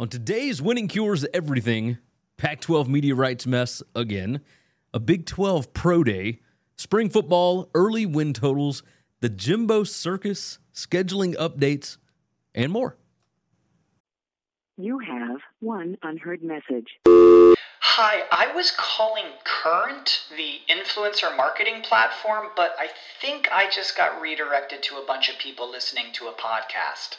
On today's Winning Cures Everything, Pac 12 media rights mess again, a Big 12 Pro Day, spring football, early win totals, the Jimbo Circus, scheduling updates, and more. You have one unheard message. Hi, I was calling Current, the influencer marketing platform, but I think I just got redirected to a bunch of people listening to a podcast.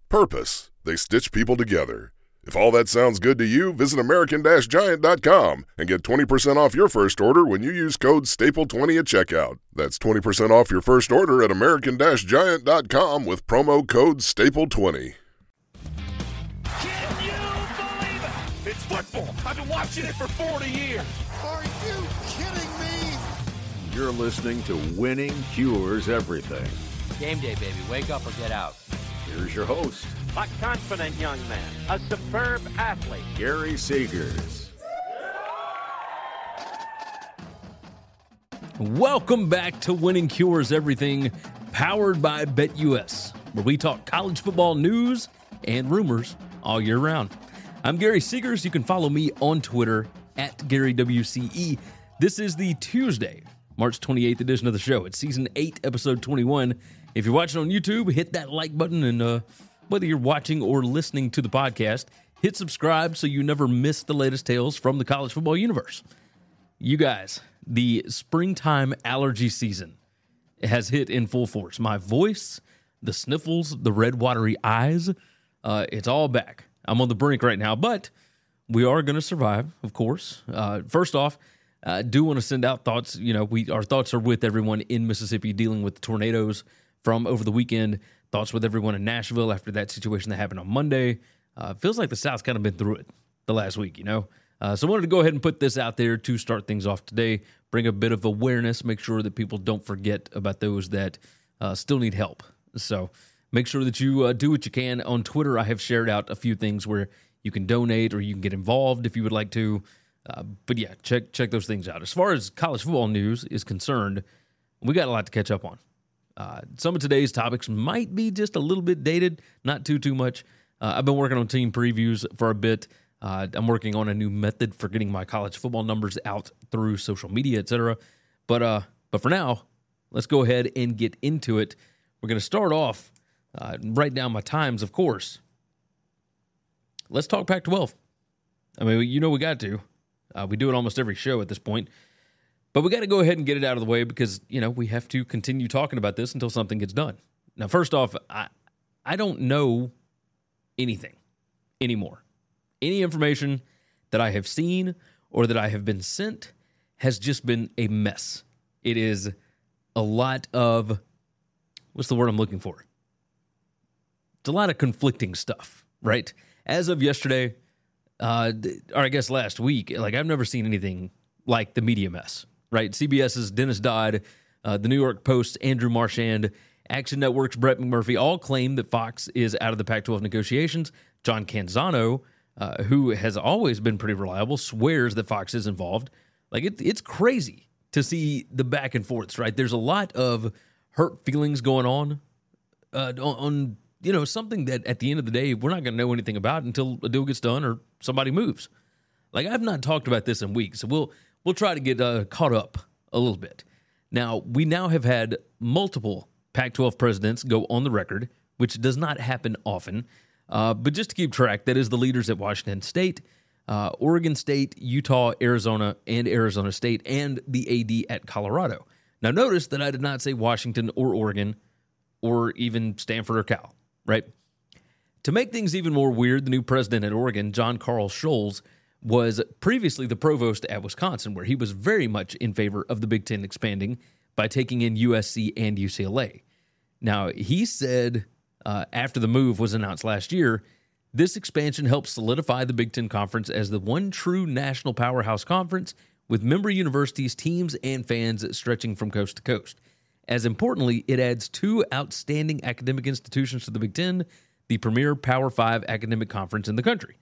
purpose. They stitch people together. If all that sounds good to you, visit American-Giant.com and get 20% off your first order when you use code STAPLE20 at checkout. That's 20% off your first order at American-Giant.com with promo code STAPLE20. Can you believe it? It's football. I've been watching it for 40 years. Are you kidding me? You're listening to Winning Cures Everything. Game day, baby. Wake up or get out. Here's your host, A confident young man, a superb athlete. Gary Seegers. Welcome back to Winning Cures Everything, powered by BetUS, where we talk college football news and rumors all year round. I'm Gary Seegers. You can follow me on Twitter at GaryWCE. This is the Tuesday, March 28th edition of the show. It's season 8, episode 21. If you're watching on YouTube, hit that like button, and uh, whether you're watching or listening to the podcast, hit subscribe so you never miss the latest tales from the college football universe. You guys, the springtime allergy season has hit in full force. My voice, the sniffles, the red watery eyes, uh, it's all back. I'm on the brink right now, but we are going to survive, of course. Uh, first off, I do want to send out thoughts. You know, we our thoughts are with everyone in Mississippi dealing with the tornadoes from over the weekend. Thoughts with everyone in Nashville after that situation that happened on Monday. Uh, feels like the South's kind of been through it the last week, you know. Uh, so I wanted to go ahead and put this out there to start things off today, bring a bit of awareness, make sure that people don't forget about those that uh, still need help. So make sure that you uh, do what you can. On Twitter, I have shared out a few things where you can donate or you can get involved if you would like to. Uh, but yeah, check check those things out. As far as college football news is concerned, we got a lot to catch up on. Uh, some of today's topics might be just a little bit dated, not too too much. Uh, I've been working on team previews for a bit. Uh, I'm working on a new method for getting my college football numbers out through social media, etc. But uh, but for now, let's go ahead and get into it. We're going to start off. Uh, write down my times, of course. Let's talk Pac-12. I mean, you know we got to. Uh, we do it almost every show at this point. But we got to go ahead and get it out of the way because, you know, we have to continue talking about this until something gets done. Now, first off, I I don't know anything anymore. Any information that I have seen or that I have been sent has just been a mess. It is a lot of what's the word I'm looking for? It's a lot of conflicting stuff, right? As of yesterday, uh, or I guess last week, like I've never seen anything like the media mess, right? CBS's Dennis Dodd, uh, the New York Post's Andrew Marchand, Action Network's Brett McMurphy all claim that Fox is out of the Pac 12 negotiations. John Canzano, uh, who has always been pretty reliable, swears that Fox is involved. Like it, it's crazy to see the back and forths, right? There's a lot of hurt feelings going on uh, on, you know something that at the end of the day we're not going to know anything about until a deal gets done or somebody moves. Like I've not talked about this in weeks. So we'll we'll try to get uh, caught up a little bit. Now, we now have had multiple Pac 12 presidents go on the record, which does not happen often. Uh, but just to keep track, that is the leaders at Washington State, uh, Oregon State, Utah, Arizona, and Arizona State, and the AD at Colorado. Now, notice that I did not say Washington or Oregon or even Stanford or Cal, right? To make things even more weird, the new president at Oregon, John Karl Scholz, was previously the provost at Wisconsin, where he was very much in favor of the Big Ten expanding by taking in USC and UCLA. Now, he said uh, after the move was announced last year, this expansion helps solidify the Big Ten Conference as the one true national powerhouse conference with member universities, teams, and fans stretching from coast to coast. As importantly, it adds two outstanding academic institutions to the Big Ten, the premier Power Five academic conference in the country.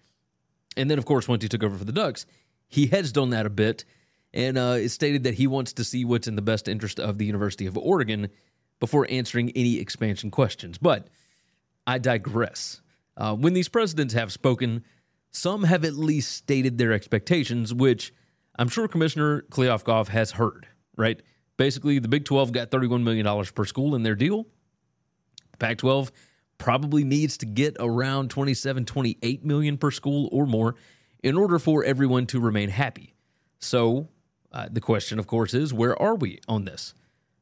And then, of course, once he took over for the Ducks, he hedged on that a bit and uh, stated that he wants to see what's in the best interest of the University of Oregon before answering any expansion questions. But I digress. Uh, when these presidents have spoken, some have at least stated their expectations, which I'm sure Commissioner Kliavkoff has heard, right? Basically, the Big 12 got $31 million per school in their deal. Pac 12 probably needs to get around 27, 28 million per school or more in order for everyone to remain happy. So, uh, the question, of course, is where are we on this?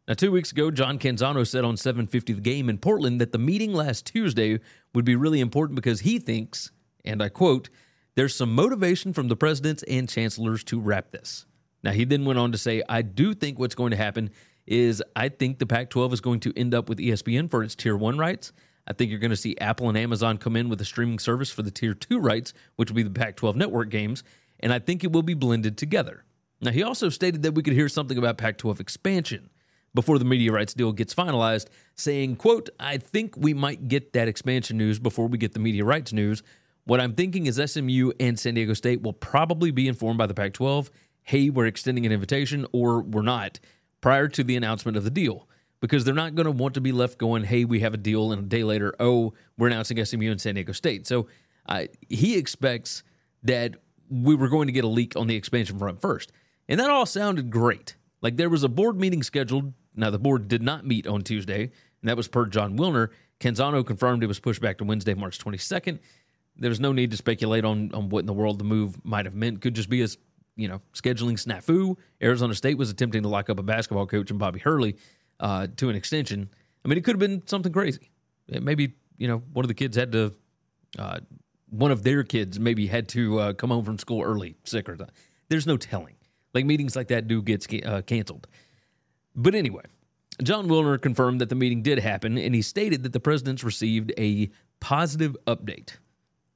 Now, two weeks ago, John Canzano said on 750 The Game in Portland that the meeting last Tuesday would be really important because he thinks, and I quote, there's some motivation from the presidents and chancellors to wrap this. Now, he then went on to say, I do think what's going to happen is I think the Pac 12 is going to end up with ESPN for its tier one rights. I think you're going to see Apple and Amazon come in with a streaming service for the tier two rights, which will be the Pac 12 network games, and I think it will be blended together. Now, he also stated that we could hear something about Pac 12 expansion before the media rights deal gets finalized, saying, quote, I think we might get that expansion news before we get the media rights news. What I'm thinking is SMU and San Diego State will probably be informed by the Pac 12, hey, we're extending an invitation, or we're not, prior to the announcement of the deal. Because they're not going to want to be left going, hey, we have a deal, and a day later, oh, we're announcing SMU and San Diego State. So uh, he expects that we were going to get a leak on the expansion front first. And that all sounded great. Like there was a board meeting scheduled now, the board did not meet on Tuesday, and that was per Jon Wilner. Canzano confirmed it was pushed back to Wednesday, March 22nd. There's no need to speculate on, on what in the world the move might have meant. Could just be a you know scheduling snafu. Arizona State was attempting to lock up a basketball coach and Bobby Hurley uh, to an extension. I mean, it could have been something crazy. Maybe you know one of the kids had to, uh, one of their kids maybe had to uh, come home from school early, sick or something. There's no telling. Like meetings like that do get uh, canceled. But anyway, Jon Wilner confirmed that the meeting did happen, and he stated that the presidents received a positive update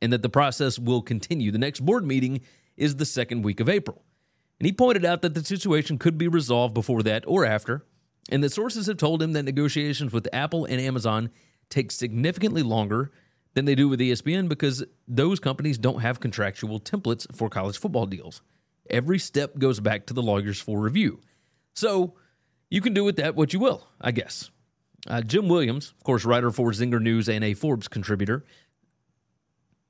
and that the process will continue. The next board meeting is the second week of April. And he pointed out that the situation could be resolved before that or after, and that sources have told him that negotiations with Apple and Amazon take significantly longer than they do with ESPN because those companies don't have contractual templates for college football deals. Every step goes back to the lawyers for review. So, you can do with that what you will, I guess. Uh, Jim Williams, of course, writer for Zenger News and a Forbes contributor.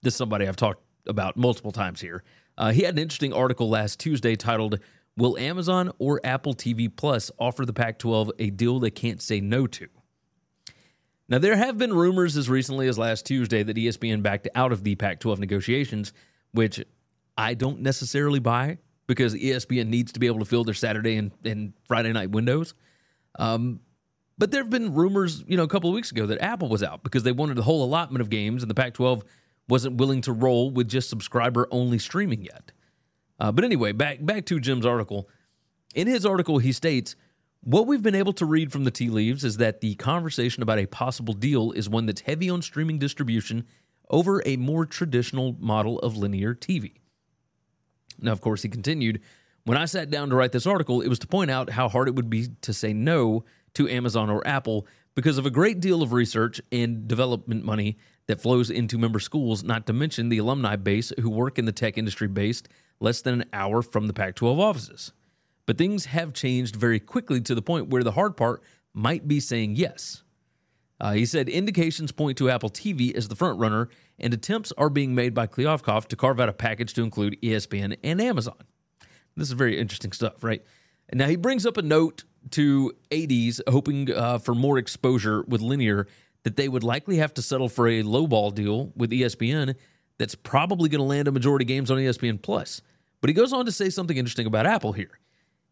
This is somebody I've talked about multiple times here. Uh, he had an interesting article last Tuesday titled, Will Amazon or Apple TV Plus offer the Pac 12 a deal they can't say no to? Now, there have been rumors as recently as last Tuesday that ESPN backed out of the Pac 12 negotiations, which I don't necessarily buy because ESPN needs to be able to fill their Saturday and, and Friday night windows. Um, but there have been rumors, you know, a couple of weeks ago that Apple was out because they wanted a whole allotment of games, and the Pac 12 wasn't willing to roll with just subscriber only streaming yet. Uh, but anyway, back back to Jim's article. In his article, he states, "What we've been able to read from the tea leaves is that the conversation about a possible deal is one that's heavy on streaming distribution over a more traditional model of linear TV. Now, of course, he continued When I sat down to write this article, it was to point out how hard it would be to say no to Amazon or Apple because of a great deal of research and development money that flows into member schools, not to mention the alumni base who work in the tech industry based less than an hour from the Pac 12 offices. But things have changed very quickly to the point where the hard part might be saying yes. Uh, he said indications point to Apple TV as the front runner, and attempts are being made by Kliavkoff to carve out a package to include ESPN and Amazon. This is very interesting stuff, right? Now he brings up a note to 80s, hoping uh, for more exposure with linear that they would likely have to settle for a lowball deal with ESPN that's probably going to land a majority games on ESPN Plus. But he goes on to say something interesting about Apple here.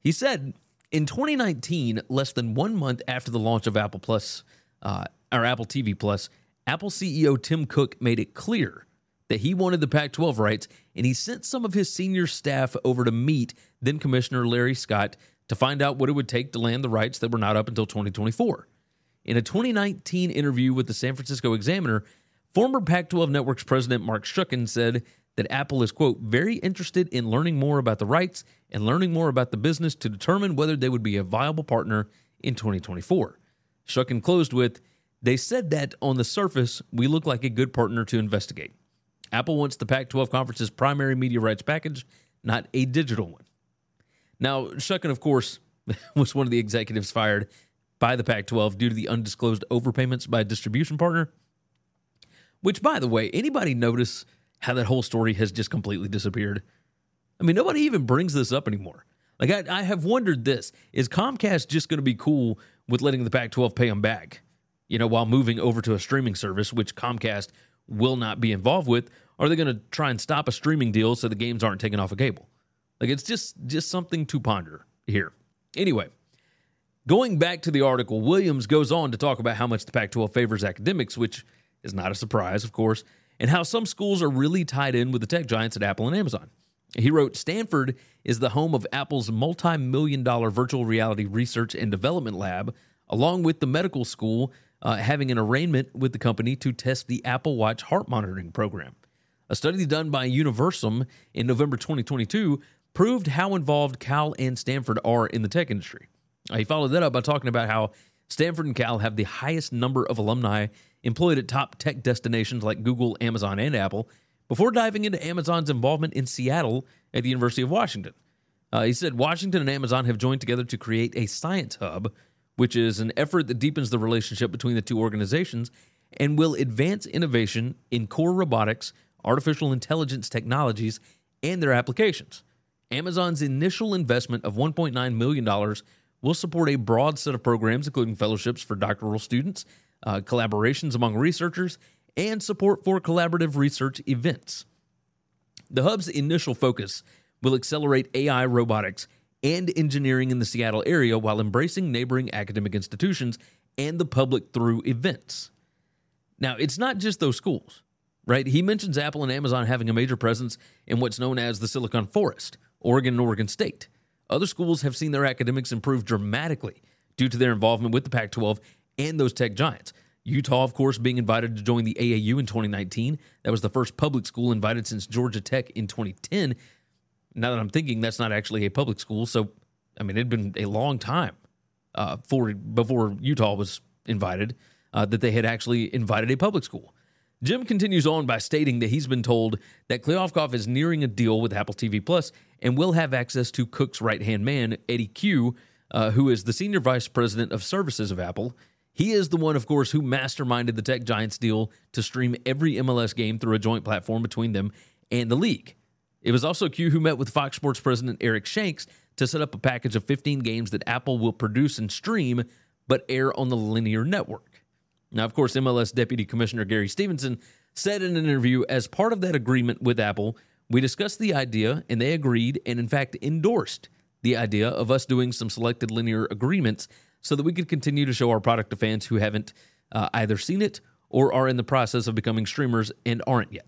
He said in 2019, less than one month after the launch of Apple Plus uh, or Apple TV Plus, Apple CEO Tim Cook made it clear that he wanted the Pac 12 rights, and he sent some of his senior staff over to meet then Commissioner Larry Scott to find out what it would take to land the rights that were not up until 2024. In a 2019 interview with the San Francisco Examiner, former Pac 12 Network's president Mark Shuken said that Apple is, quote, very interested in learning more about the rights and learning more about the business to determine whether they would be a viable partner in 2024. Shuken closed with, they said that on the surface, we look like a good partner to investigate. Apple wants the Pac 12 conference's primary media rights package, not a digital one. Now, Shuken, of course, was one of the executives fired by the Pac 12 due to the undisclosed overpayments by a distribution partner. Which, by the way, anybody notice how that whole story has just completely disappeared? I mean, nobody even brings this up anymore. Like, I, I have wondered this is Comcast just going to be cool with letting the Pac 12 pay them back, you know, while moving over to a streaming service, which Comcast will not be involved with? Are they going to try and stop a streaming deal so the games aren't taken off a of cable? Like, it's just just something to ponder here. Anyway, going back to the article, Williams goes on to talk about how much the Pac 12 favors academics, which is not a surprise, of course, and how some schools are really tied in with the tech giants at Apple and Amazon. He wrote Stanford is the home of Apple's multi million dollar virtual reality research and development lab, along with the medical school uh, having an arraignment with the company to test the Apple Watch heart monitoring program. A study done by Universum in November 2022 proved how involved Cal and Stanford are in the tech industry. He followed that up by talking about how Stanford and Cal have the highest number of alumni employed at top tech destinations like Google, Amazon, and Apple, before diving into Amazon's involvement in Seattle at the University of Washington. Uh, he said Washington and Amazon have joined together to create a science hub, which is an effort that deepens the relationship between the two organizations and will advance innovation in core robotics, artificial intelligence technologies, and their applications. Amazon's initial investment of $1.9 million will support a broad set of programs, including fellowships for doctoral students, uh, collaborations among researchers, and support for collaborative research events. The hub's initial focus will accelerate AI robotics and engineering in the Seattle area while embracing neighboring academic institutions and the public through events. Now, it's not just those schools, right? He mentions Apple and Amazon having a major presence in what's known as the Silicon Forest, Oregon and Oregon State. Other schools have seen their academics improve dramatically due to their involvement with the Pac 12 and those tech giants. Utah, of course, being invited to join the AAU in 2019. That was the first public school invited since Georgia Tech in 2010. Now that I'm thinking, that's not actually a public school. So, I mean, it had been a long time uh, for before Utah was invited uh, that they had actually invited a public school. Jim continues on by stating that he's been told that Kliavkoff is nearing a deal with Apple TV Plus and will have access to Cook's right hand man, Eddie Cue, uh, who is the senior vice president of services of Apple. He is the one, of course, who masterminded the Tech Giants deal to stream every MLS game through a joint platform between them and the league. It was also Cue who met with Fox Sports president Eric Shanks to set up a package of 15 games that Apple will produce and stream, but air on the linear network. Now, of course, MLS Deputy Commissioner Gary Stevenson said in an interview as part of that agreement with Apple, we discussed the idea and they agreed and, in fact, endorsed the idea of us doing some selected linear agreements so that we could continue to show our product to fans who haven't uh, either seen it or are in the process of becoming streamers and aren't yet.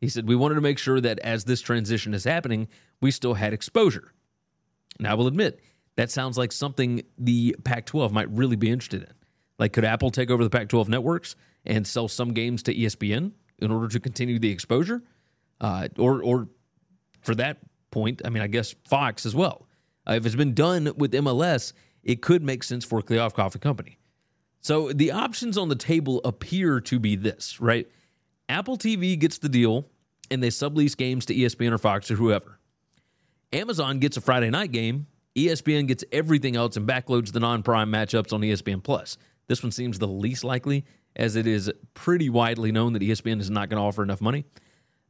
He said, We wanted to make sure that as this transition is happening, we still had exposure. And I will admit, that sounds like something the Pac 12 might really be interested in. Like, could Apple take over the Pac 12 networks and sell some games to ESPN in order to continue the exposure? Uh, or, or for that point, I mean, I guess Fox as well. Uh, if it's been done with MLS, it could make sense for Kliavkoff Company. So the options on the table appear to be this, right? Apple TV gets the deal and they sublease games to ESPN or Fox or whoever. Amazon gets a Friday night game. ESPN gets everything else and backloads the non-prime matchups on ESPN Plus. This one seems the least likely, as it is pretty widely known that ESPN is not going to offer enough money.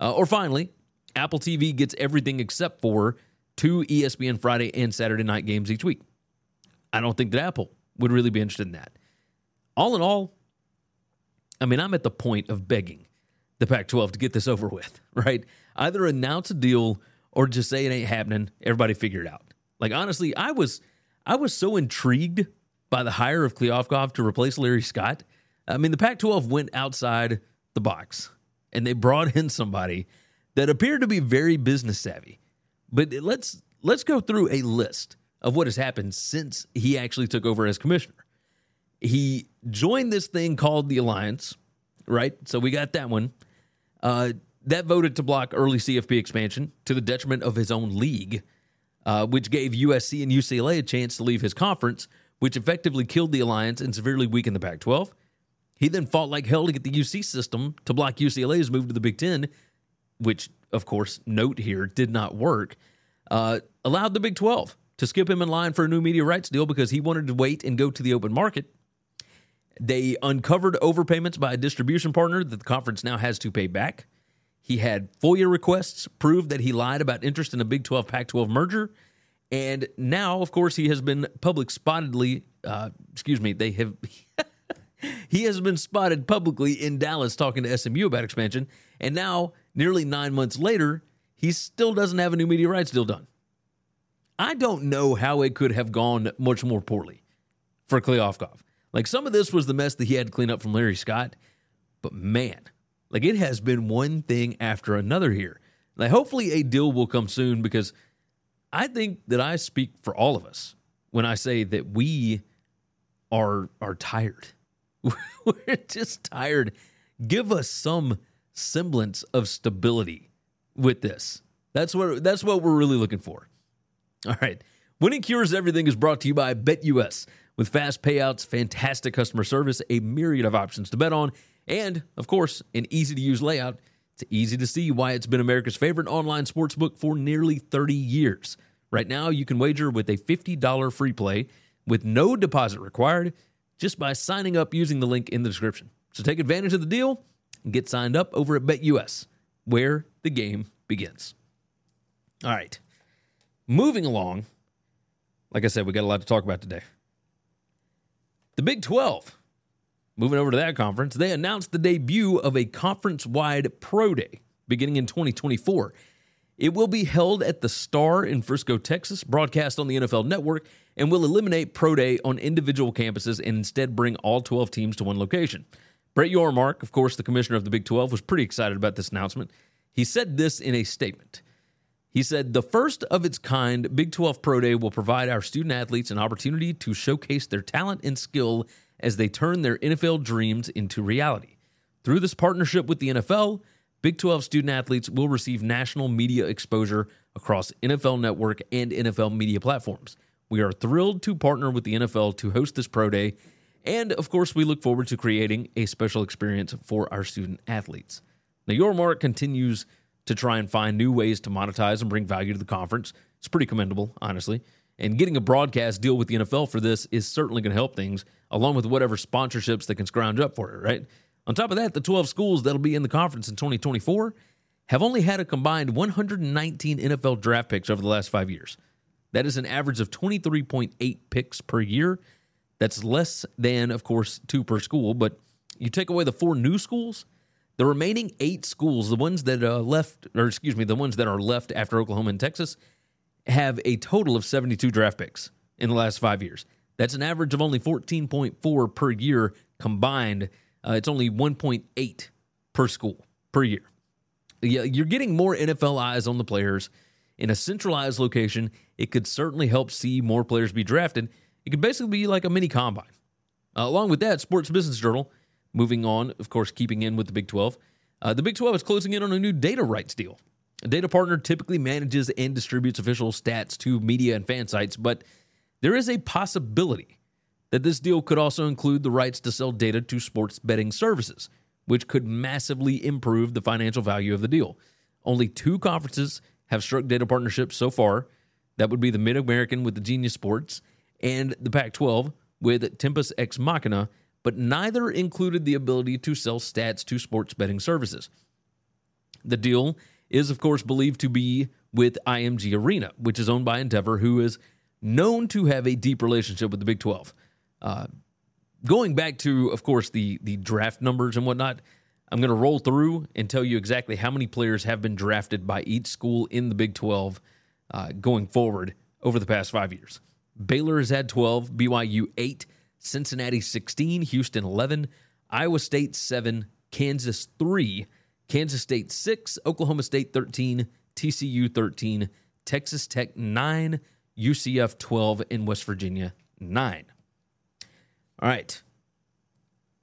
Uh, or finally, Apple TV gets everything except for two ESPN Friday and Saturday night games each week. I don't think that Apple would really be interested in that. All in all, I mean, I'm at the point of begging the Pac 12 to get this over with, right? Either announce a deal or just say it ain't happening. Everybody figure it out. Like, honestly, I was. I was so intrigued by the hire of Kliavkoff to replace Larry Scott. I mean, the Pac 12 went outside the box and they brought in somebody that appeared to be very business savvy. But let's let's go through a list of what has happened since he actually took over as commissioner. He joined this thing called the Alliance, right? So we got that one. Uh, that voted to block early CFP expansion to the detriment of his own league, uh, which gave USC and UCLA a chance to leave his conference, which effectively killed the Alliance and severely weakened the Pac 12. He then fought like hell to get the UC system to block UCLA's move to the Big Ten, which, of course, note here, did not work. Uh, allowed the Big 12 to skip him in line for a new media rights deal because he wanted to wait and go to the open market. They uncovered overpayments by a distribution partner that the conference now has to pay back. He had FOIA requests prove that he lied about interest in a Big 12 Pac 12 merger. And now, of course, he has been public spottedly, uh, excuse me, they have. he has been spotted publicly in Dallas talking to SMU about expansion. And now, nearly nine months later, he still doesn't have a new media rights deal done. I don't know how it could have gone much more poorly for Kliavkoff. Like some of this was the mess that he had to clean up from Larry Scott, but man, like it has been one thing after another here. Like hopefully a deal will come soon because I think that I speak for all of us when I say that we are are tired. We're just tired. Give us some semblance of stability with this. That's what that's what we're really looking for. All right. Winning Cures Everything is brought to you by BetUS. With fast payouts, fantastic customer service, a myriad of options to bet on, and, of course, an easy to use layout, it's easy to see why it's been America's favorite online sportsbook for nearly 30 years. Right now, you can wager with a $50 free play with no deposit required just by signing up using the link in the description. So take advantage of the deal and get signed up over at BetUS, where the game begins. All right. Moving along, like I said, we got a lot to talk about today. The Big 12, moving over to that conference, they announced the debut of a conference wide pro day beginning in 2024. It will be held at the Star in Frisco, Texas, broadcast on the NFL Network, and will eliminate pro day on individual campuses and instead bring all 12 teams to one location. Brett Yormark, of course, the commissioner of the Big 12, was pretty excited about this announcement. He said this in a statement. He said, The first of its kind Big 12 Pro Day will provide our student athletes an opportunity to showcase their talent and skill as they turn their NFL dreams into reality. Through this partnership with the NFL, Big 12 student athletes will receive national media exposure across NFL Network and NFL media platforms. We are thrilled to partner with the NFL to host this Pro Day, and of course, we look forward to creating a special experience for our student athletes. Now, Yormark continues to try and find new ways to monetize and bring value to the conference. It's pretty commendable, honestly. And getting a broadcast deal with the NFL for this is certainly going to help things, along with whatever sponsorships they can scrounge up for it, right? On top of that, the 12 schools that'll be in the conference in 2024 have only had a combined 119 NFL draft picks over the last five years. That is an average of 23.8 picks per year. That's less than, of course, two per school, but you take away the four new schools, the remaining eight schools, the ones that are left, or excuse me, the ones that are left after Oklahoma and Texas, have a total of 72 draft picks in the last five years. That's an average of only 14.4 per year combined. Uh, it's only 1.8 per school per year. Yeah, you're getting more NFL eyes on the players in a centralized location. It could certainly help see more players be drafted. It could basically be like a mini combine. Uh, along with that, Sports Business Journal Moving on, of course, keeping in with the Big 12, uh, the Big 12 is closing in on a new data rights deal. A data partner typically manages and distributes official stats to media and fan sites, but there is a possibility that this deal could also include the rights to sell data to sports betting services, which could massively improve the financial value of the deal. Only two conferences have struck data partnerships so far. That would be the Mid American with the Genius Sports and the Pac 12 with Tempus Ex Machina but neither included the ability to sell stats to sports betting services. The deal is, of course, believed to be with IMG Arena, which is owned by Endeavor, who is known to have a deep relationship with the Big 12. Uh, going back to, of course, the the draft numbers and whatnot, I'm going to roll through and tell you exactly how many players have been drafted by each school in the Big 12 uh, going forward over the past five years. Baylor has had 12, BYU 8, Cincinnati 16, Houston 11, Iowa State 7, Kansas 3, Kansas State 6, Oklahoma State 13, TCU 13, Texas Tech 9, UCF 12, and West Virginia 9. All right.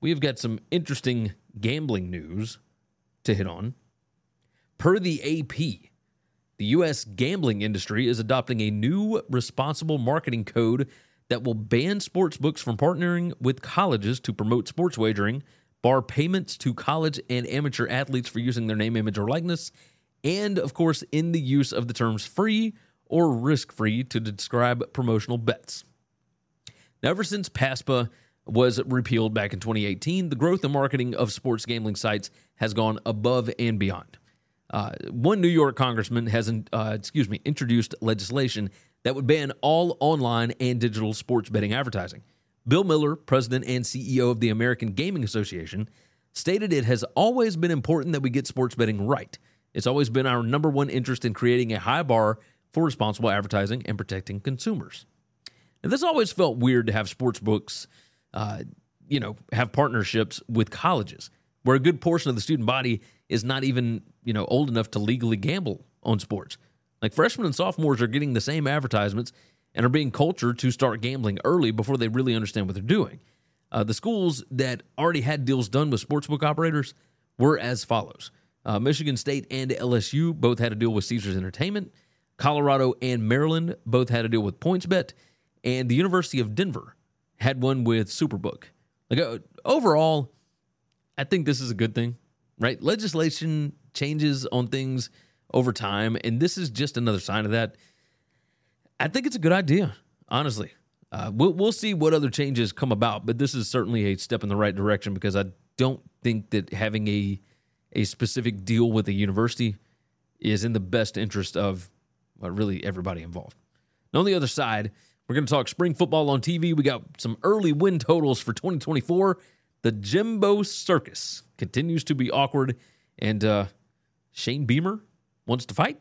We've got some interesting gambling news to hit on. Per the AP, the U.S. gambling industry is adopting a new responsible marketing code that will ban sports books from partnering with colleges to promote sports wagering, bar payments to college and amateur athletes for using their name, image, or likeness, and, of course, in the use of the terms free or risk free to describe promotional bets. Now, ever since PASPA was repealed back in 2018, the growth and marketing of sports gambling sites has gone above and beyond. Uh, one New York congressman has, uh, excuse me, introduced legislation that would ban all online and digital sports betting advertising. Bill Miller, president and CEO of the American Gaming Association, stated it has always been important that we get sports betting right. It's always been our number one interest in creating a high bar for responsible advertising and protecting consumers. This always felt weird to have sports books uh, you know, have partnerships with colleges where a good portion of the student body is not even, you know, old enough to legally gamble on sports. Like freshmen and sophomores are getting the same advertisements and are being cultured to start gambling early before they really understand what they're doing. Uh, the schools that already had deals done with sportsbook operators were as follows uh, Michigan State and LSU both had a deal with Caesars Entertainment. Colorado and Maryland both had a deal with PointsBet. And the University of Denver had one with Superbook. Like uh, overall, I think this is a good thing, right? Legislation changes on things over time, and this is just another sign of that. I think it's a good idea, honestly. Uh, we'll we'll see what other changes come about, but this is certainly a step in the right direction because I don't think that having a a specific deal with a university is in the best interest of well, really everybody involved. And on the other side, we're going to talk spring football on TV. We got some early win totals for 2024. The Jimbo Circus continues to be awkward, and uh, Shane Beamer wants to fight.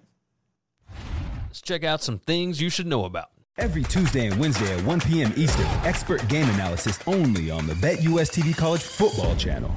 Let's check out some things you should know about. Every Tuesday and Wednesday at 1 p.m. Eastern, expert game analysis only on the BetUS TV College Football Channel.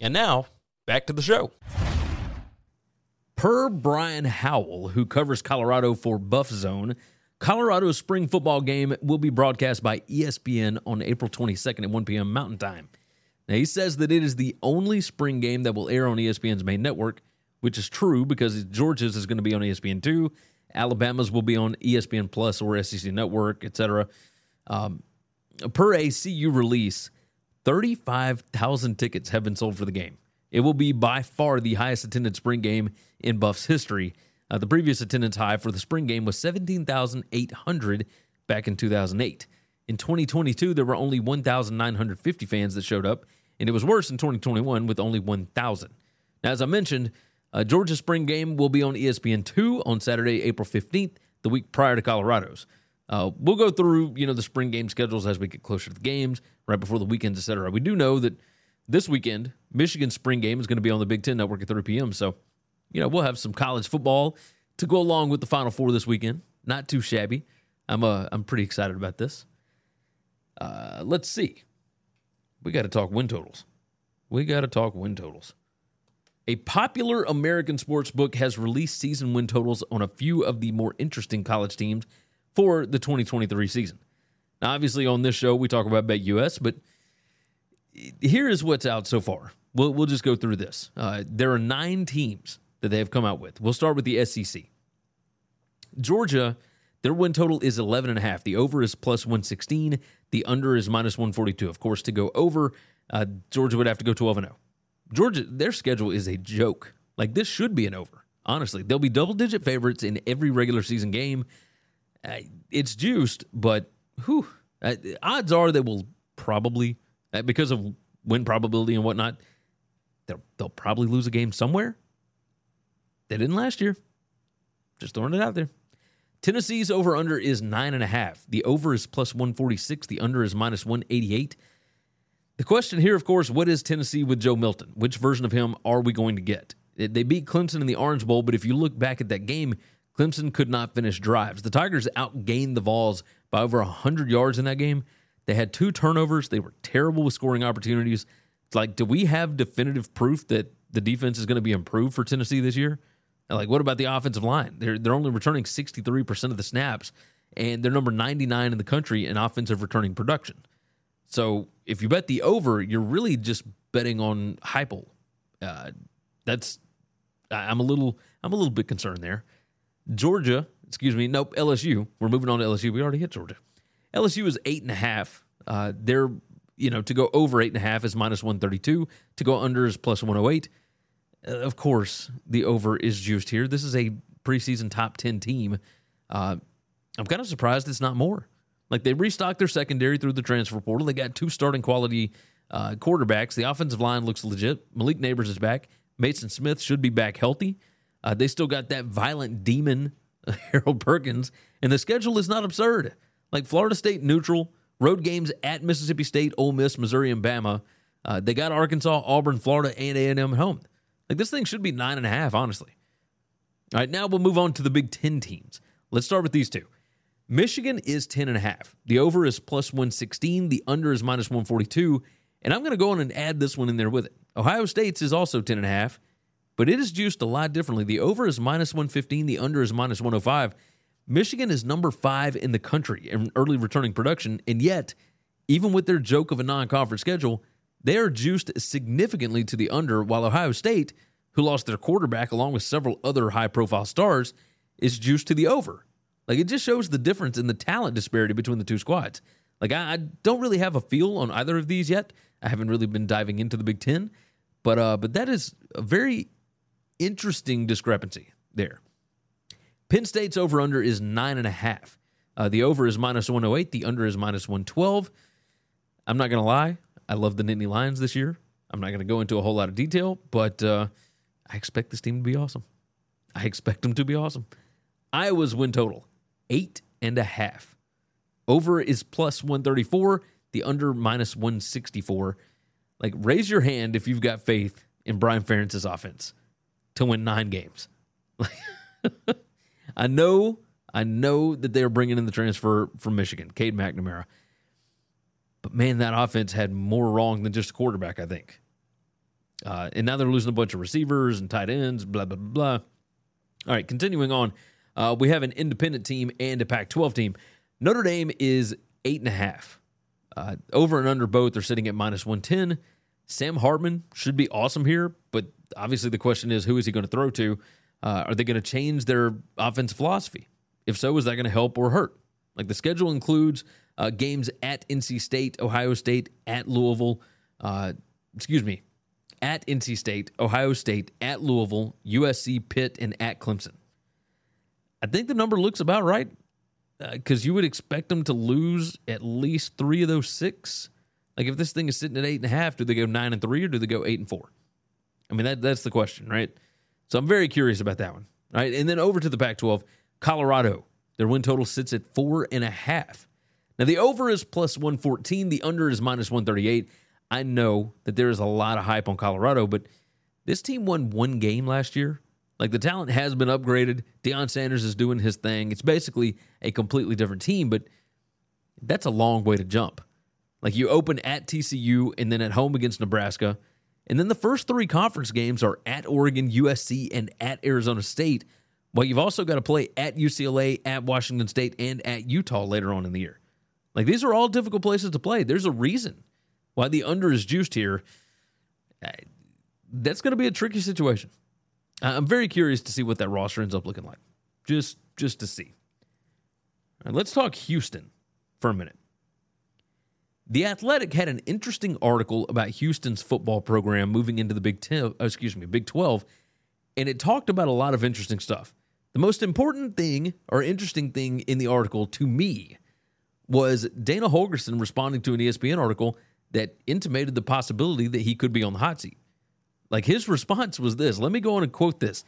And now, back to the show. Per Brian Howell, who covers Colorado for BuffZone, Colorado's spring football game will be broadcast by ESPN on April 22nd at 1 p.m. Mountain Time. Now, he says that it is the only spring game that will air on ESPN's main network, which is true because Georgia's is going to be on ESPN2, Alabama's will be on ESPN Plus or SEC Network, etc. Um, per a CU release, 35,000 tickets have been sold for the game. It will be by far the highest attended spring game in Buff's history. Uh, the previous attendance high for the spring game was 17,800 back in 2008. In 2022, there were only 1,950 fans that showed up, and it was worse in 2021 with only 1,000. Now, as I mentioned, uh, Georgia's spring game will be on ESPN2 on Saturday, April 15th, the week prior to Colorado's. Uh, we'll go through, you know, the spring game schedules as we get closer to the games, right before the weekends, etc. We do know that this weekend, Michigan's spring game is going to be on the Big Ten Network at 3 p.m. So, you know, we'll have some college football to go along with the Final Four this weekend. Not too shabby. I'm uh, I'm pretty excited about this. Uh, let's see. We got to talk win totals. We got to talk win totals. A popular American sports book has released season win totals on a few of the more interesting college teams for the 2023 season. Now, obviously, on this show, we talk about BetUS, but here is what's out so far. We'll, we'll just go through this. Uh, there are nine teams that they have come out with. We'll start with the SEC. Georgia, their win total is 11.5. The over is plus 116. The under is minus 142. Of course, to go over, uh, Georgia would have to go 12 0. Georgia, their schedule is a joke. Like, this should be an over. Honestly, they'll be double digit favorites in every regular season game. Uh, it's juiced, but whew, uh, odds are they will probably, uh, because of win probability and whatnot, they'll, they'll probably lose a game somewhere. They didn't last year. Just throwing it out there. Tennessee's over under is nine and a half. The over is plus 146. The under is minus 188. The question here, of course, what is Tennessee with Joe Milton? Which version of him are we going to get? They beat Clemson in the Orange Bowl, but if you look back at that game, Clemson could not finish drives. The Tigers outgained the Vols by over 100 yards in that game. They had two turnovers. They were terrible with scoring opportunities. Like, do we have definitive proof that the defense is going to be improved for Tennessee this year? Like, what about the offensive line? They're they're only returning 63% of the snaps, and they're number 99 in the country in offensive returning production. So if you bet the over, you're really just betting on Heupel. Uh, that's I'm a little I'm a little bit concerned there. Georgia, excuse me, nope, LSU. We're moving on to LSU. We already hit Georgia. LSU is eight and a half. Uh, they're you know to go over eight and a half is minus 132. To go under is plus 108. Uh, of course, the over is juiced here. This is a preseason top 10 team. Uh, I'm kind of surprised it's not more. Like they restocked their secondary through the transfer portal. They got two starting quality uh, quarterbacks. The offensive line looks legit. Malik Nabers is back. Mason Smith should be back healthy. Uh, they still got that violent demon, Harold Perkins, and the schedule is not absurd. Like Florida State neutral, road games at Mississippi State, Ole Miss, Missouri, and Bama. Uh, they got Arkansas, Auburn, Florida, and A&M at home. Like this thing should be nine and a half, honestly. All right, now we'll move on to the Big Ten teams. Let's start with these two. Michigan is 10 and a half. The over is plus 116. The under is minus 142. And I'm going to go on and add this one in there with it. Ohio State's is also 10 and a half, but it is juiced a lot differently. The over is minus 115. The under is minus 105. Michigan is number five in the country in early returning production. And yet, even with their joke of a non conference schedule, they are juiced significantly to the under, while Ohio State, who lost their quarterback along with several other high profile stars, is juiced to the over. Like it just shows the difference in the talent disparity between the two squads. Like I, I, don't really have a feel on either of these yet. I haven't really been diving into the Big Ten, but uh, but that is a very interesting discrepancy there. Penn State's over under is nine and a half. Uh, the over is minus 108. The under is minus 112. I'm not going to lie. I love the Nittany Lions this year. I'm not going to go into a whole lot of detail, but uh, I expect this team to be awesome. I expect them to be awesome. Iowa's win total eight and a half. Over is plus 134, the under minus 164. Like, raise your hand if you've got faith in Brian Ferentz's offense to win nine games. I know, I know that they're bringing in the transfer from Michigan, Cade McNamara. But man, that offense had more wrong than just a quarterback, I think. Uh, and now they're losing a bunch of receivers and tight ends, blah, blah, blah. All right, continuing on. Uh, we have an independent team and a Pac 12 team. Notre Dame is eight and a half. Uh, over and under both are sitting at minus 110. Sam Hartman should be awesome here, but obviously the question is who is he going to throw to? Uh, are they going to change their offensive philosophy? If so, is that going to help or hurt? Like the schedule includes uh, games at NC State, Ohio State, at Louisville, uh, excuse me, at NC State, Ohio State, at Louisville, USC, Pitt, and at Clemson. I think the number looks about right because uh, you would expect them to lose at least three of those six. Like if this thing is sitting at eight and a half, do they go nine and three or do they go eight and four? I mean that that's the question, right? So I'm very curious about that one. Right, and then over to the Pac-12, Colorado. Their win total sits at four and a half. Now the over is plus 114, the under is minus 138. I know that there is a lot of hype on Colorado, but this team won one game last year like the talent has been upgraded. Deion Sanders is doing his thing. It's basically a completely different team, but that's a long way to jump. Like you open at TCU and then at home against Nebraska. And then the first three conference games are at Oregon, USC, and at Arizona State. But you've also got to play at UCLA, at Washington State, and at Utah later on in the year. Like these are all difficult places to play. There's a reason why the under is juiced here. Uh, that's going to be a tricky situation. I'm very curious to see what that roster ends up looking like. Just just to see. Let's talk Houston for a minute. The Athletic had an interesting article about Houston's football program moving into the Big 10, uh, excuse me, Big 12, and it talked about a lot of interesting stuff. The most important thing or interesting thing in the article to me was Dana Holgorsen responding to an ESPN article that intimated the possibility that he could be on the hot seat. Like his response was this. Let me go on and quote this.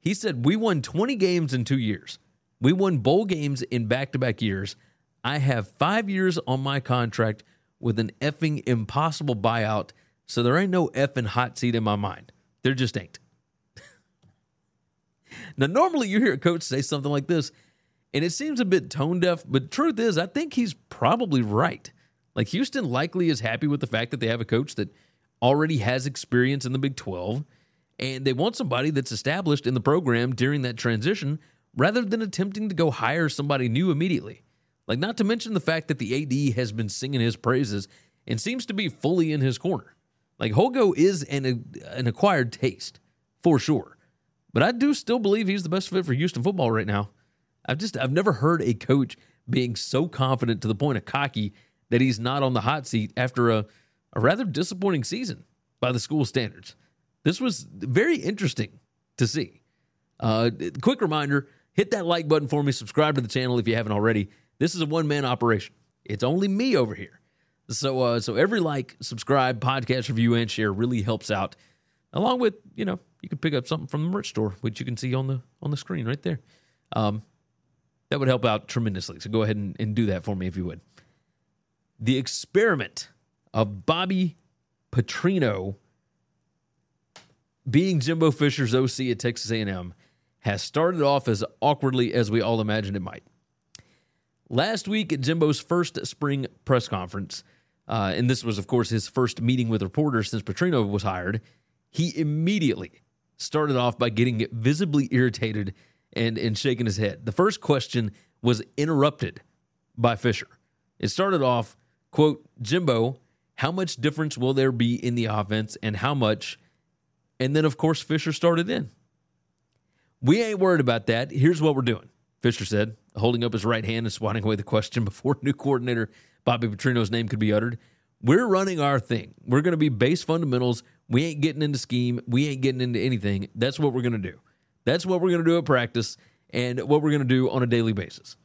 He said, We won 20 games in two years. We won bowl games in back to back years. I have five years on my contract with an effing impossible buyout. So there ain't no effing hot seat in my mind. There just ain't. now, normally you hear a coach say something like this, and it seems a bit tone deaf, but truth is, I think he's probably right. Like Houston likely is happy with the fact that they have a coach that already has experience in the Big 12, and they want somebody that's established in the program during that transition rather than attempting to go hire somebody new immediately. Like, not to mention the fact that the AD has been singing his praises and seems to be fully in his corner. Like, Holgo is an, an acquired taste, for sure. But I do still believe he's the best fit for Houston football right now. I've just, I've never heard a coach being so confident to the point of cocky that he's not on the hot seat after a a rather disappointing season by the school standards. This was very interesting to see. Uh, quick reminder hit that like button for me, subscribe to the channel if you haven't already. This is a one man operation, it's only me over here. So, uh, so every like, subscribe, podcast review, and share really helps out. Along with, you know, you can pick up something from the merch store, which you can see on the on the screen right there. Um, that would help out tremendously. So go ahead and, and do that for me if you would. The experiment of Bobby Petrino being Jimbo Fisher's OC at Texas A&M has started off as awkwardly as we all imagined it might. Last week at Jimbo's first spring press conference, uh, and this was, of course, his first meeting with reporters since Petrino was hired, he immediately started off by getting visibly irritated and, and shaking his head. The first question was interrupted by Fisher. It started off, quote, Jimbo, how much difference will there be in the offense and how much? And then, of course, Fisher started in. We ain't worried about that. Here's what we're doing, Fisher said, holding up his right hand and swatting away the question before new coordinator Bobby Petrino's name could be uttered. We're running our thing. We're going to be base fundamentals. We ain't getting into scheme. We ain't getting into anything. That's what we're going to do. That's what we're going to do at practice and what we're going to do on a daily basis.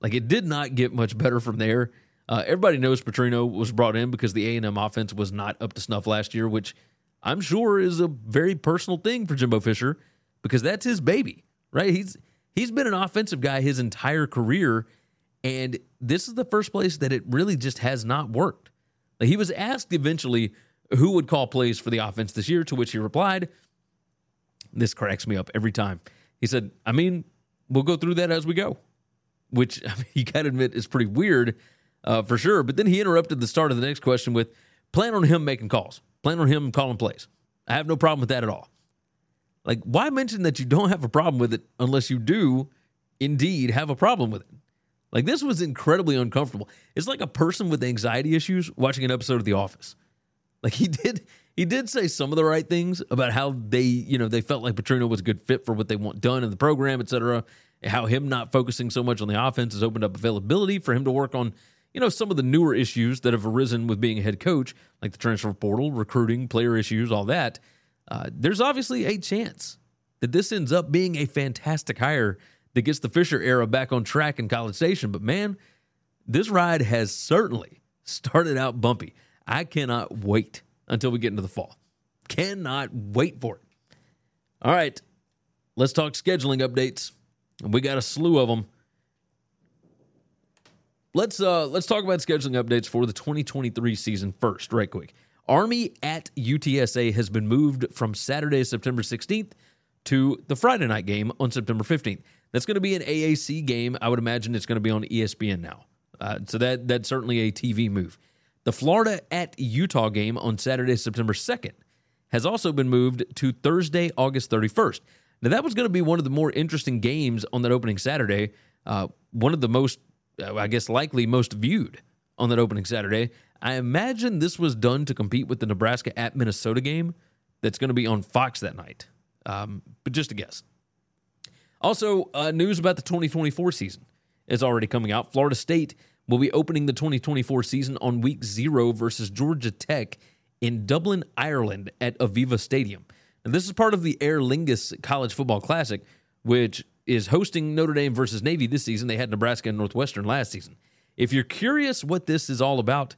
Like it did not get much better from there. Uh, everybody knows Petrino was brought in because the A&M offense was not up to snuff last year, which I'm sure is a very personal thing for Jimbo Fisher because that's his baby, right? He's he's been an offensive guy his entire career, and this is the first place that it really just has not worked. Like he was asked eventually who would call plays for the offense this year, to which he replied, "This cracks me up every time." He said, "I mean, we'll go through that as we go. which I mean, you got to admit is pretty weird uh, for sure. But then he interrupted the start of the next question with plan on him making calls, plan on him calling plays. I have no problem with that at all. Like, why mention that you don't have a problem with it unless you do indeed have a problem with it? Like, this was incredibly uncomfortable. It's like a person with anxiety issues watching an episode of The Office. Like, he did. He did say some of the right things about how they, you know, they felt like Petrino was a good fit for what they want done in the program, et cetera. How him not focusing so much on the offense has opened up availability for him to work on, you know, some of the newer issues that have arisen with being a head coach, like the transfer portal, recruiting, player issues, all that. Uh, there's obviously a chance that this ends up being a fantastic hire that gets the Fisher era back on track in College Station. But man, this ride has certainly started out bumpy. I cannot wait until we get into the fall. Cannot wait for it. All right, let's talk scheduling updates. We got a slew of them. Let's uh let's talk about scheduling updates for the 2023 season first, right quick. Army at UTSA has been moved from Saturday, September 16th to the Friday night game on September 15th. That's going to be an AAC game. I would imagine it's going to be on ESPN now. Uh, so that that's certainly a TV move. The Florida at Utah game on Saturday, September 2nd, has also been moved to Thursday, August 31st. Now, that was going to be one of the more interesting games on that opening Saturday. Uh, one of the most, uh, I guess, likely most viewed on that opening Saturday. I imagine this was done to compete with the Nebraska at Minnesota game that's going to be on Fox that night. Um, but just a guess. Also, uh, news about the 2024 season is already coming out. Florida State will be opening the 2024 season on week zero versus Georgia Tech in Dublin, Ireland at Aviva Stadium. And this is part of the Aer Lingus College Football Classic, which is hosting Notre Dame versus Navy this season. They had Nebraska and Northwestern last season. If you're curious what this is all about,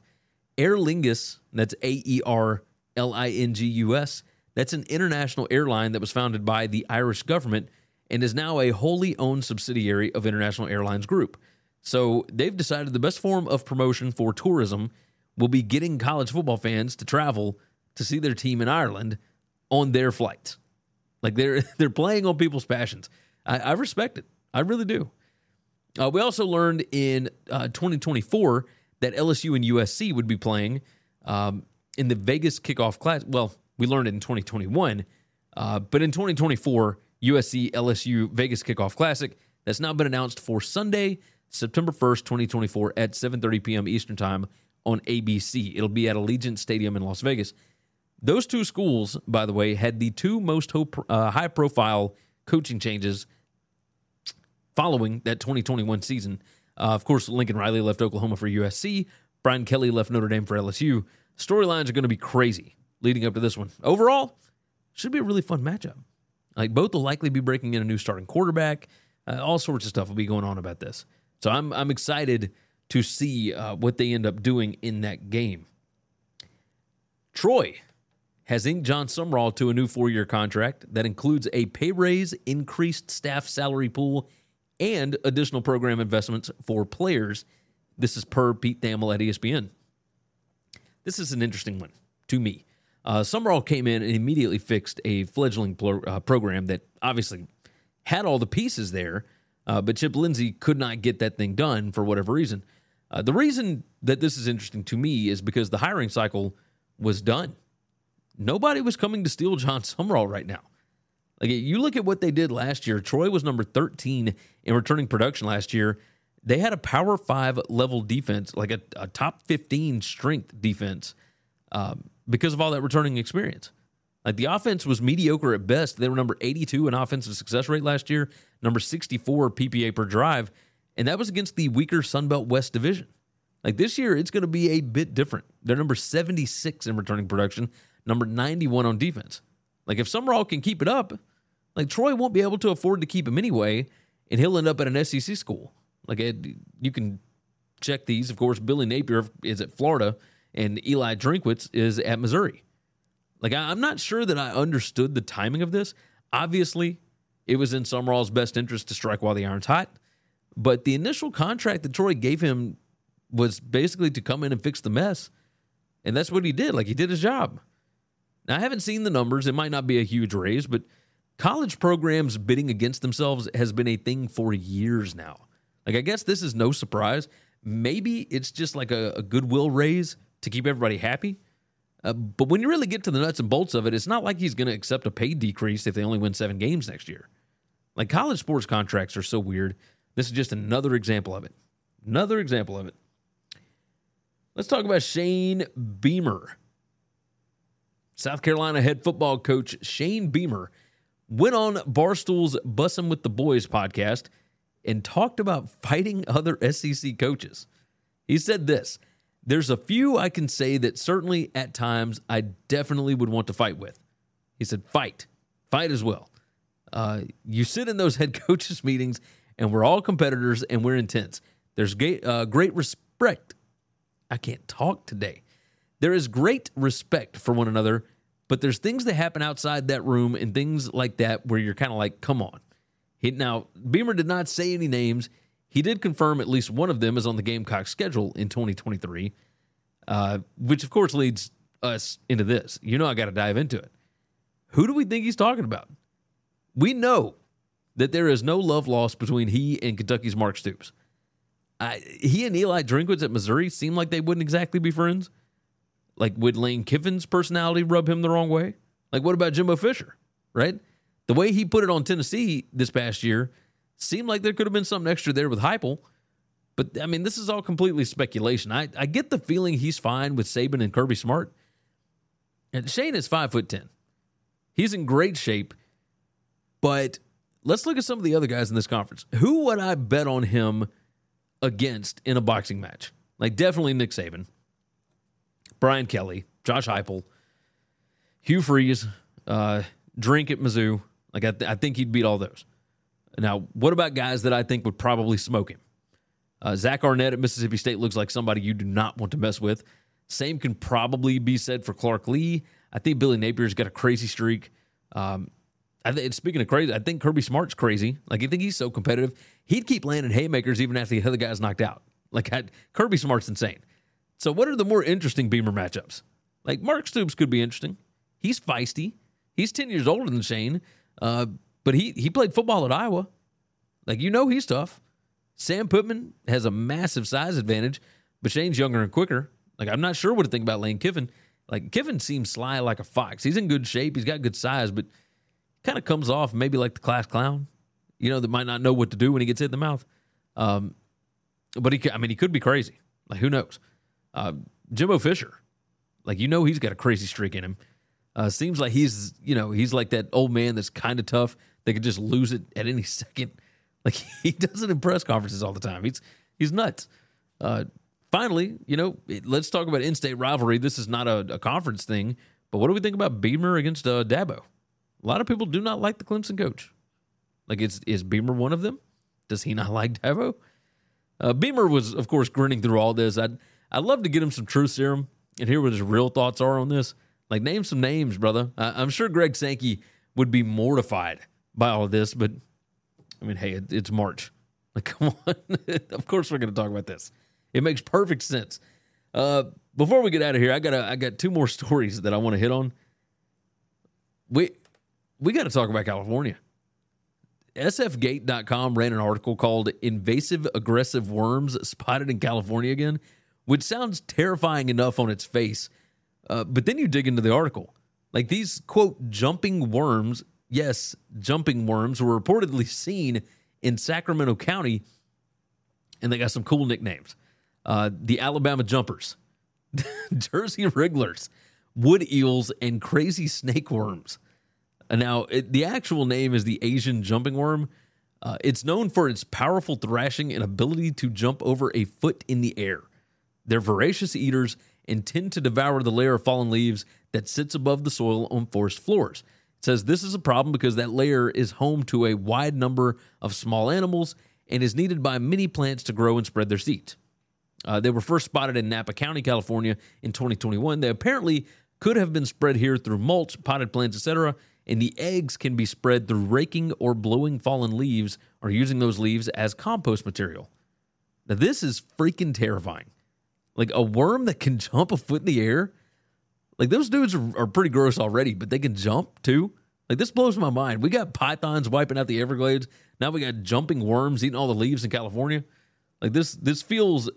Aer Lingus, that's A E R L I N G U S, that's an international airline that was founded by the Irish government and is now a wholly owned subsidiary of International Airlines Group. So they've decided the best form of promotion for tourism will be getting college football fans to travel to see their team in Ireland on their flights. Like they're they're playing on people's passions. I, I respect it. I really do. Uh, we also learned in uh, 2024 that LSU and USC would be playing um, in the Vegas kickoff class. Well, we learned it in 2021, uh, but in 2024, USC LSU Vegas kickoff classic that's now been announced for Sunday, September 1st, 2024 at 7:30 p.m. Eastern Time on ABC. It'll be at Allegiant Stadium in Las Vegas. Those two schools, by the way, had the two most uh, high profile coaching changes following that 2021 season. Uh, of course, Lincoln Riley left Oklahoma for USC. Brian Kelly left Notre Dame for LSU. Storylines are going to be crazy leading up to this one. Overall, should be a really fun matchup. Like both will likely be breaking in a new starting quarterback. Uh, all sorts of stuff will be going on about this. So I'm I'm excited to see uh, what they end up doing in that game. Troy has inked Jon Sumrall to a new four-year contract that includes a pay raise, increased staff salary pool, and additional program investments for players. This is per Pete Thamel at ESPN. This is an interesting one to me. Uh, Sumrall came in and immediately fixed a fledgling uh, program that obviously had all the pieces there, uh, but Chip Lindsey could not get that thing done for whatever reason. Uh, the reason that this is interesting to me is because the hiring cycle was done. Nobody was coming to steal Jon Sumrall right now. Like you look at what they did last year. Troy was number 13 in returning production last year. They had a power five level defense, like a, a top 15 strength defense, um, because of all that returning experience. Like the offense was mediocre at best. They were number 82 in offensive success rate last year, number 64 PPA per drive, and that was against the weaker Sunbelt West division. Like this year, it's going to be a bit different. They're number 76 in returning production, number 91 on defense. Like if Sumrall can keep it up, like Troy won't be able to afford to keep him anyway, and he'll end up at an SEC school. Like it, you can check these. Of course, Billy Napier is at Florida, and Eli Drinkwitz is at Missouri. Like I, I'm not sure that I understood the timing of this. Obviously, it was in Sumrall's best interest to strike while the iron's hot. But the initial contract that Troy gave him was basically to come in and fix the mess. And that's what he did. Like he did his job. Now, I haven't seen the numbers. It might not be a huge raise, but college programs bidding against themselves has been a thing for years now. Like, I guess this is no surprise. Maybe it's just like a, a goodwill raise to keep everybody happy. Uh, but when you really get to the nuts and bolts of it, it's not like he's going to accept a pay decrease if they only win seven games next year. Like college sports contracts are so weird. This is just another example of it. Another example of it. Let's talk about Shane Beamer. South Carolina head football coach Shane Beamer went on Barstool's Bussin' with the Boys podcast and talked about fighting other SEC coaches. He said this There's a few I can say that certainly at times I definitely would want to fight with. He said, Fight, fight as well. Uh, you sit in those head coaches' meetings, and we're all competitors and we're intense. There's great, uh, great respect. I can't talk today. There is great respect for one another, but there's things that happen outside that room and things like that where you're kind of like, come on. He, now, Beamer did not say any names. He did confirm at least one of them is on the Gamecock schedule in 2023, uh, which of course leads us into this. You know, I got to dive into it. Who do we think he's talking about? We know that there is no love lost between he and Kentucky's Mark Stoops. I, he and Eli Drinkwitz at Missouri seem like they wouldn't exactly be friends. Like, would Lane Kiffin's personality rub him the wrong way? Like, what about Jimbo Fisher, right? The way he put it on Tennessee this past year seemed like there could have been something extra there with Heupel. But, I mean, this is all completely speculation. I, I get the feeling he's fine with Saban and Kirby Smart. And Shane is five foot ten. He's in great shape. But let's look at some of the other guys in this conference. Who would I bet on him against in a boxing match? Like definitely Nick Saban, Brian Kelly, Josh Heupel, Hugh Freeze, uh, Drink at Mizzou. Like I, th- I, think he'd beat all those. Now, what about guys that I think would probably smoke him? Uh, Zach Arnett at Mississippi State looks like somebody you do not want to mess with. Same can probably be said for Clark Lea. I think Billy Napier's got a crazy streak. Um, I speaking of crazy, I think Kirby Smart's crazy. Like, I think he's so competitive. He'd keep landing haymakers even after the other guy's knocked out. Like, I, Kirby Smart's insane. So, what are the more interesting Beamer matchups? Like, Mark Stoops could be interesting. He's feisty. He's 10 years older than Shane, uh, but he, he played football at Iowa. Like, you know, he's tough. Sam Pittman has a massive size advantage, but Shane's younger and quicker. Like, I'm not sure what to think about Lane Kiffin. Like, Kiffin seems sly like a fox. He's in good shape. He's got good size, but kind of comes off maybe like the class clown, you know, that might not know what to do when he gets hit in the mouth. Um, but he, I mean, he could be crazy. Like who knows? Uh, Jimbo Fisher, like you know, he's got a crazy streak in him. Uh, seems like he's, you know, he's like that old man that's kind of tough. They could just lose it at any second. Like he does it in press conferences all the time. He's he's nuts. Uh, finally, you know, let's talk about in-state rivalry. This is not a, a, conference thing, but what do we think about Beamer against uh, Dabo? A lot of people do not like the Clemson coach. Like, is is Beamer one of them? Does he not like Dabo? Uh, Beamer was, of course, grinning through all this. I'd I'd love to get him some truth serum and hear what his real thoughts are on this. Like, name some names, brother. I, am sure Greg Sankey would be mortified by all of this, but I mean, hey, it, it's March. Like, come on. of course, we're going to talk about this. It makes perfect sense. Uh, before we get out of here, I got I got two more stories that I want to hit on. We we got to talk about California. SFGate.com ran an article called Invasive Aggressive Worms Spotted in California Again, which sounds terrifying enough on its face. Uh, but then you dig into the article. Like these, quote, jumping worms, yes, jumping worms were reportedly seen in Sacramento County, and they got some cool nicknames. Uh, the Alabama Jumpers, Jersey Wrigglers, Wood Eels, and Crazy Snake Worms. Now, it, the actual name is the Asian jumping worm. Uh, it's known for its powerful thrashing and ability to jump over a foot in the air. They're voracious eaters and tend to devour the layer of fallen leaves that sits above the soil on forest floors. It says this is a problem because that layer is home to a wide number of small animals and is needed by many plants to grow and spread their seeds. Uh, they were first spotted in Napa County, California in 2021. They apparently could have been spread here through mulch, potted plants, etc., and the eggs can be spread through raking or blowing fallen leaves or using those leaves as compost material. Now, this is freaking terrifying. Like a worm that can jump a foot in the air. Like those dudes are, are pretty gross already, but they can jump too. Like this blows my mind. We got pythons wiping out the Everglades. Now we got jumping worms eating all the leaves in California. Like this this feels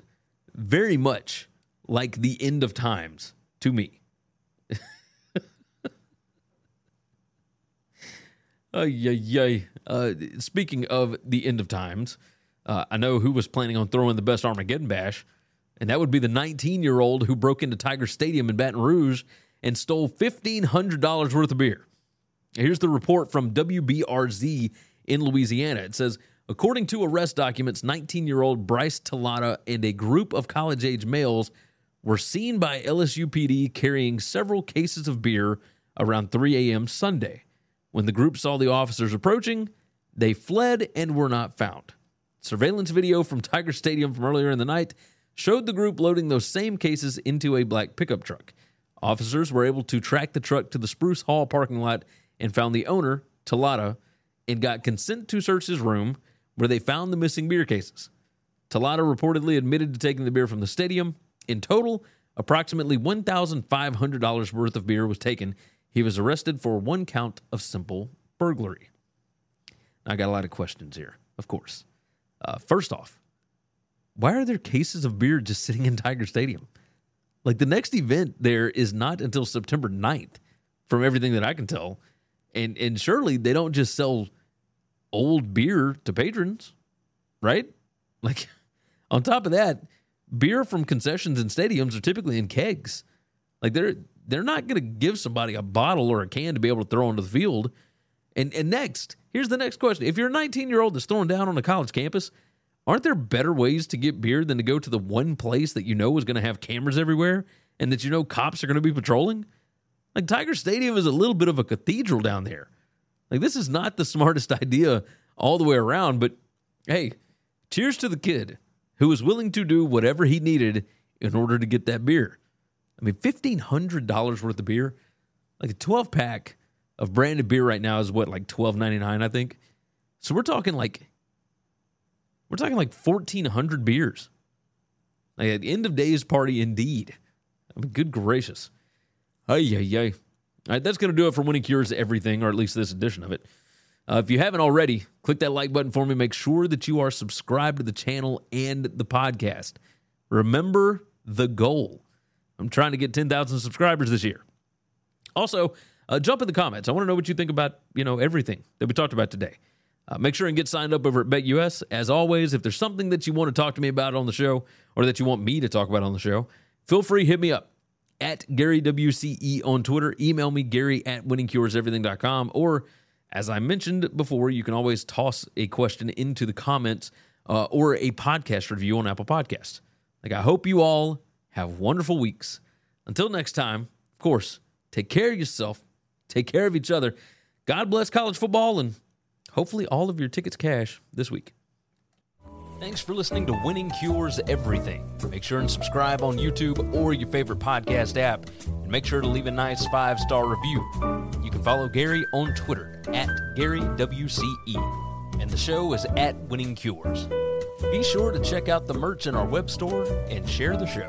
very much like the end of times to me. uh, yeah, yeah. Uh, speaking of the end of times, uh, I know who was planning on throwing the best Armageddon bash, and that would be the 19 year old who broke into Tiger Stadium in Baton Rouge and stole $1,500 worth of beer. Here's the report from WBRZ in Louisiana. It says, according to arrest documents, 19 year old Bryce Talata and a group of college age males were seen by LSU PD carrying several cases of beer around 3 a.m. Sunday. When the group saw the officers approaching, they fled and were not found. Surveillance video from Tiger Stadium from earlier in the night showed the group loading those same cases into a black pickup truck. Officers were able to track the truck to the Spruce Hall parking lot and found the owner, Talata, and got consent to search his room where they found the missing beer cases. Talata reportedly admitted to taking the beer from the stadium. In total, approximately $1,500 worth of beer was taken. He was arrested for one count of simple burglary. Now, I got a lot of questions here, of course. Uh, first off, why are there cases of beer just sitting in Tiger Stadium? Like the next event there is not until September 9th, from everything that I can tell. And and surely they don't just sell old beer to patrons, right? Like on top of that, beer from concessions and stadiums are typically in kegs. Like they're they're not going to give somebody a bottle or a can to be able to throw onto the field. And and next, here's the next question: If you're a 19 year old that's throwing down on a college campus, aren't there better ways to get beer than to go to the one place that you know is going to have cameras everywhere and that you know cops are going to be patrolling? Like Tiger Stadium is a little bit of a cathedral down there. Like this is not the smartest idea all the way around, but hey, cheers to the kid who was willing to do whatever he needed in order to get that beer. I mean, fifteen hundred dollars worth of beer, like a twelve pack of branded beer right now is what like twelve ninety nine, I think. So we're talking like we're talking like fourteen hundred beers. Like an end of days party indeed. I mean, good gracious. Ay, ay, ay. All right, that's going to do it for Winning Cures Everything, or at least this edition of it. Uh, if you haven't already, click that like button for me. Make sure that you are subscribed to the channel and the podcast. Remember the goal. I'm trying to get 10,000 subscribers this year. Also, uh, jump in the comments. I want to know what you think about you know everything that we talked about today. Uh, make sure and get signed up over at BetUS. As always, if there's something that you want to talk to me about on the show, or that you want me to talk about on the show, feel free hit me up at Gary WCE on Twitter. Email me, Gary at winningcureseverything.com. Or, as I mentioned before, you can always toss a question into the comments uh, or a podcast review on Apple Podcasts. Like, I hope you all have wonderful weeks. Until next time, of course, take care of yourself, take care of each other. God bless college football, and hopefully all of your tickets cash this week. Thanks for listening to Winning Cures Everything. Make sure and subscribe on YouTube or your favorite podcast app. And make sure to leave a nice five star review. You can follow Gary on Twitter at GaryWCE. And the show is at Winning Cures. Be sure to check out the merch in our web store and share the show.